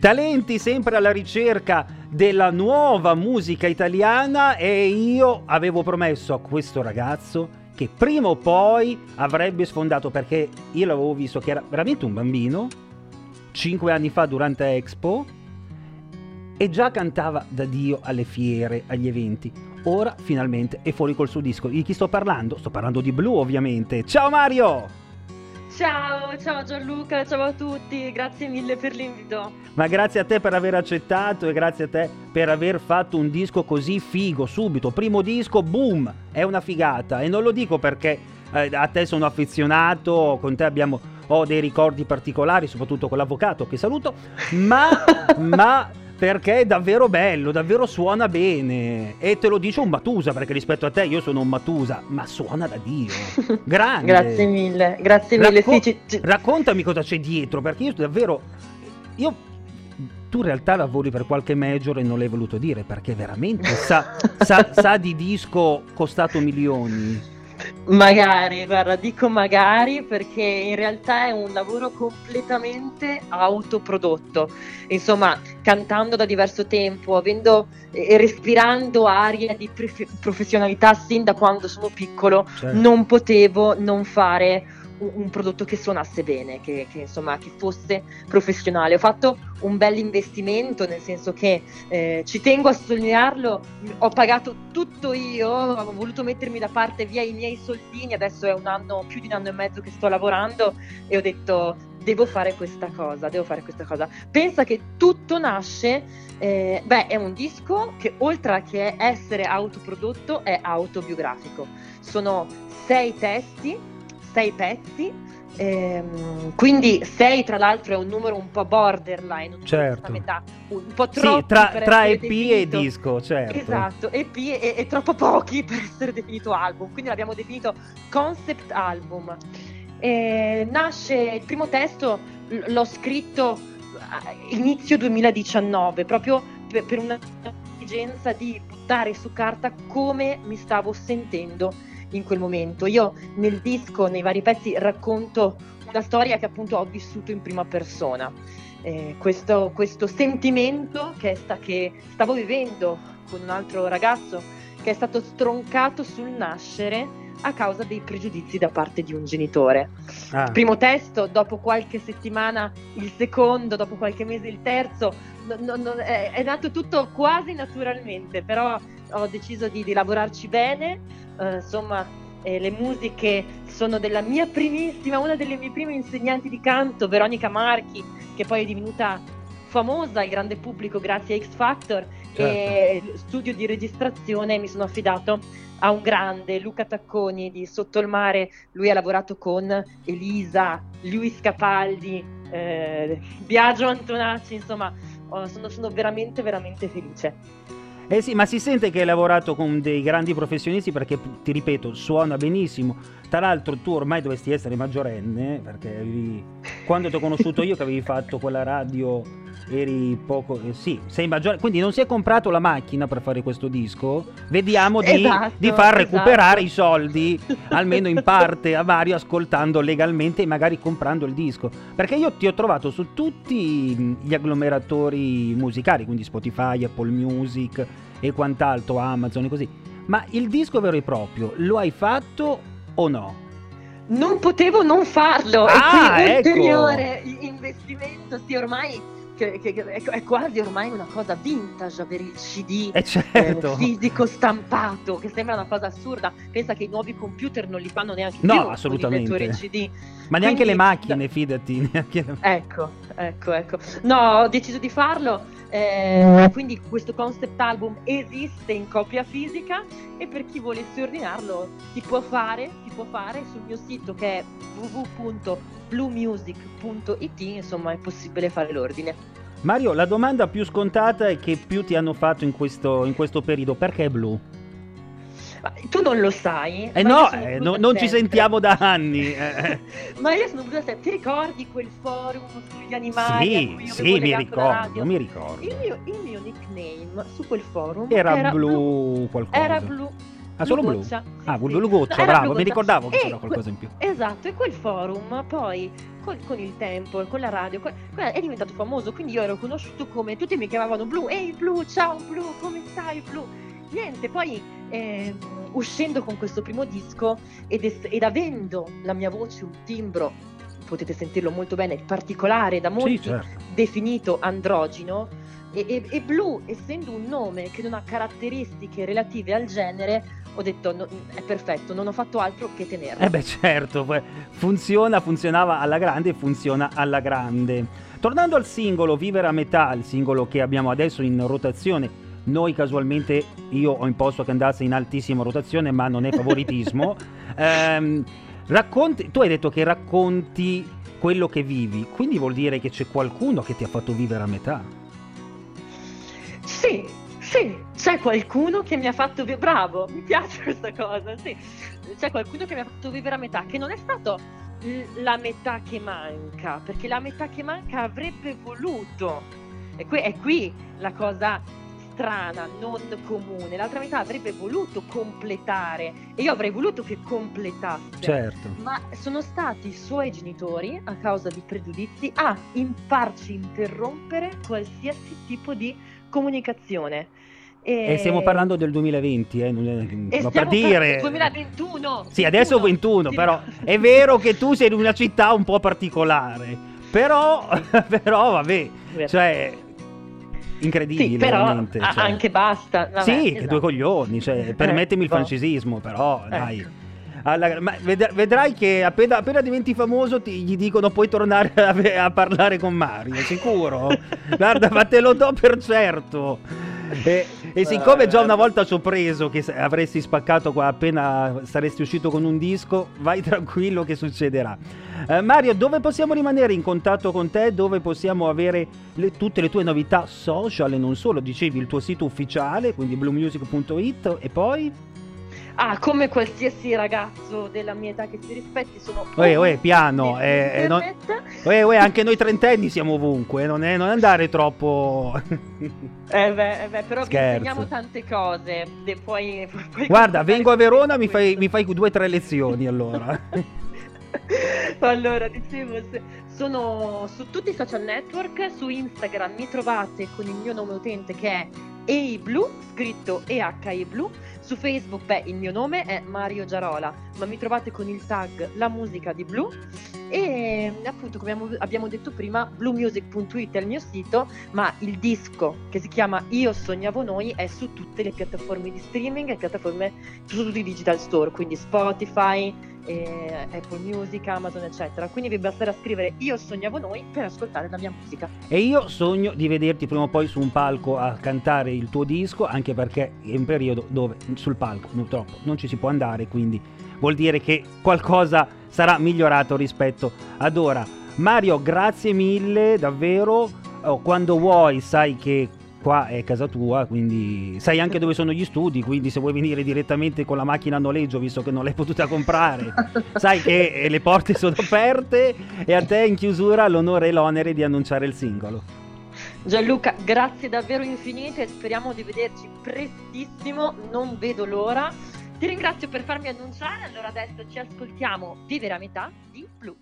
talenti sempre alla ricerca della nuova musica italiana e io avevo promesso a questo ragazzo che prima o poi avrebbe sfondato perché io l'avevo visto che era veramente un bambino, 5 anni fa durante Expo, e già cantava da Dio alle fiere, agli eventi. Ora finalmente è fuori col suo disco. Di chi sto parlando? Sto parlando di Blue ovviamente. Ciao Mario! Ciao, ciao Gianluca, ciao a tutti, grazie mille per l'invito. Ma grazie a te per aver accettato e grazie a te per aver fatto un disco così figo subito. Primo disco, boom, è una figata. E non lo dico perché eh, a te sono affezionato, con te abbiamo ho dei ricordi particolari, soprattutto con l'avvocato che saluto, ma, ma perché è davvero bello, davvero suona bene. E te lo dice un Matusa, perché rispetto a te io sono un Matusa, ma suona da Dio. Grande. grazie mille, grazie mille. Racco- sì, Raccontami cosa c'è dietro, perché io davvero... Io... Tu in realtà lavori per qualche major e non l'hai voluto dire, perché veramente sa, sa- sa di disco costato milioni. Magari, guarda, dico magari perché in realtà è un lavoro completamente autoprodotto. Insomma, cantando da diverso tempo, avendo e respirando aria di prof- professionalità sin da quando sono piccolo, Certo. non potevo non fare un, prodotto che suonasse bene, che, che, insomma che fosse professionale. Ho fatto un bel investimento, nel senso che eh, ci tengo a sottolinearlo, ho pagato tutto io, ho voluto mettermi da parte via i miei soldini, adesso è un anno, più di un anno e mezzo che sto lavorando e ho detto devo fare questa cosa, devo fare questa cosa. Pensa che tutto nasce, eh, beh, è un disco che oltre a che essere autoprodotto è autobiografico. Sono sei testi, sei pezzi, ehm, quindi sei tra l'altro è un numero un po' borderline, un Certo. metà, un po' troppo Sì, tra, tra EP e definito- disco, certo. Esatto, EP e, e troppo pochi per essere definito album, quindi l'abbiamo definito concept album. Eh, nasce il primo testo, l'ho scritto inizio 2019, proprio per, per una esigenza di buttare su carta come mi stavo sentendo in quel momento. Io nel disco, nei vari pezzi, racconto una storia che appunto ho vissuto in prima persona. Eh, questo, questo sentimento che, sta- che stavo vivendo con un altro ragazzo che è stato stroncato sul nascere a causa dei pregiudizi da parte di un genitore. Ah, Primo testo, dopo qualche settimana il secondo, dopo qualche mese il terzo, no- no- no- è, è nato tutto quasi naturalmente, però ho deciso di, di lavorarci bene, eh, insomma eh, le musiche sono della mia primissima, una delle mie prime insegnanti di canto, Veronica Marchi, che poi è divenuta famosa al grande pubblico grazie a X Factor. E studio di registrazione mi sono affidato a un grande Luca Tacconi di Sotto il mare, lui ha lavorato con Elisa, Luis Capaldi, eh, Biagio Antonacci, insomma oh, sono, sono veramente veramente felice. Eh sì, ma si sente che hai lavorato con dei grandi professionisti perché, ti ripeto, suona benissimo. Tra l'altro tu ormai dovresti essere maggiorenne, perché avevi- quando ti ho conosciuto io che avevi fatto quella radio eri poco... eh, sì, sei maggiore, quindi non si è comprato la macchina per fare questo disco. Vediamo di, Esatto, di far esatto. recuperare i soldi, almeno in parte, a Mario ascoltando legalmente e magari comprando il disco. Perché io ti ho trovato su tutti gli agglomeratori musicali, quindi Spotify, Apple Music e quant'altro, Amazon e così. Ma il disco vero e proprio lo hai fatto o no? Non potevo non farlo, Ah, e ecco. quindi ulteriore i- investimento, sì ormai che- che- è, è quasi ormai una cosa vintage avere il CD Eh eh, certo. fisico stampato, che sembra una cosa assurda. Pensa che i nuovi computer non li fanno neanche No, più con assolutamente. CD. Ma neanche quindi- le macchine, fidati. neanche Ecco, ecco, ecco. No, ho deciso di farlo. Eh, quindi questo concept album esiste in copia fisica e per chi volesse ordinarlo si può fare, si può fare sul mio sito che è www.bluemusic.it, insomma è possibile fare l'ordine. Mario, la domanda più scontata e che più ti hanno fatto in questo, in questo periodo, perché blu? Ma tu non lo sai? Eh no, eh, blu no- non ci sentiamo da anni. eh. Ma io sono blu da sempre. Ti ricordi quel forum sugli animali? Sì, sì, mi ricordo, mi ricordo. Il mio, il mio nickname su quel forum Era, blu qualcosa. Era blu. Ah, solo blu? Goccia. Ah, Sì, blu sì. goccia, No, era bravo, blu mi ricordavo che E c'era qualcosa in più. Esatto, e quel forum poi col- con il tempo, con la radio, con- con- è diventato famoso, quindi io ero conosciuto come tutti mi chiamavano Blu, ehi Blu, ciao Blu, come stai Blu? Niente, poi ehm, uscendo con questo primo disco ed, es- ed avendo la mia voce un timbro, potete sentirlo molto bene, particolare da molti, Sì, certo. definito androgino, e, e- e Blu, essendo un nome che non ha caratteristiche relative al genere, ho detto "No, è perfetto, non ho fatto altro che tenerlo. Eh beh certo, funziona, funzionava alla grande e funziona alla grande. Tornando al singolo Vivere a metà, il singolo che abbiamo adesso in rotazione, noi casualmente io ho imposto che andasse in altissima rotazione, ma non è favoritismo. Ehm, racconti, tu hai detto che racconti quello che vivi, quindi vuol dire che c'è qualcuno che ti ha fatto vivere a metà. Sì, sì, c'è qualcuno che mi ha fatto vivere. Bravo, mi piace questa cosa. Sì, c'è qualcuno che mi ha fatto vivere a metà, che non è stato la metà che manca, perché la metà che manca avrebbe voluto. E qui, è qui la cosa strana, non comune. L'altra metà avrebbe voluto completare e io avrei voluto che completasse. Certo. Ma sono stati i suoi genitori, a causa di pregiudizi, a imparci interrompere qualsiasi tipo di comunicazione. E stiamo parlando del 2020, eh, non è- e per dire... par- 2021. Sì, adesso 21, Sì, però no. è vero che tu sei in una città un po' particolare. Però, però vabbè, cioè, incredibile sì, però cioè. anche basta. Vabbè, sì, che esatto. due coglioni, cioè, permettimi il boh. francesismo, però dai. Ecco. Alla- ma ved- vedrai che appena, appena diventi famoso ti, gli dicono puoi tornare a, a parlare con Mario, sicuro? Guarda, ma te lo do per certo. E, e siccome già una volta ci ho preso che avresti spaccato qua appena saresti uscito con un disco, vai tranquillo che succederà. Eh, Mario, dove possiamo rimanere in contatto con te? Dove possiamo avere le- tutte le tue novità social e non solo? Dicevi il tuo sito ufficiale, quindi bluemusic.it e poi... Ah, come qualsiasi ragazzo della mia età che si rispetti, sono. Uè, uè, piano, eh, eh, non-. Uè, uè, anche noi trentenni siamo ovunque, non, è- non andare troppo... Eh beh, eh beh, però vi Scherzo. insegniamo tante cose. Puoi- puoi Guarda, vengo a Verona, mi fai, mi fai due o tre lezioni allora. allora, dicevo, sono su tutti i social network, su Instagram mi trovate con il mio nome utente che è EIBlu, scritto EHE Blu, su Facebook, beh, il mio nome è Mario Giarola, ma mi trovate con il tag La musica di Blu. E appunto come abbiamo, detto prima bluemusic.it è il mio sito, ma il disco che si chiama Io sognavo noi è su tutte le piattaforme di streaming e piattaforme su tutti i digital store, quindi Spotify, eh, Apple Music, Amazon, eccetera. Quindi vi basterà scrivere Io sognavo noi per ascoltare la mia musica. E io sogno di vederti prima o poi su un palco a cantare il tuo disco, anche perché è un periodo dove sul palco purtroppo non ci si può andare, quindi vuol dire che qualcosa sarà migliorato rispetto ad ora. Mario, grazie mille, davvero. Oh, quando vuoi sai che qua è casa tua, quindi sai anche dove sono gli studi, quindi se vuoi venire direttamente con la macchina a noleggio, visto che non l'hai potuta comprare, sai che eh, le porte sono aperte e a te in chiusura l'onore e l'onere di annunciare il singolo. Gianluca, grazie davvero infinite speriamo di vederci prestissimo, non vedo l'ora. Ti ringrazio per farmi annunciare, allora adesso ci ascoltiamo Vivere a metà di Blu.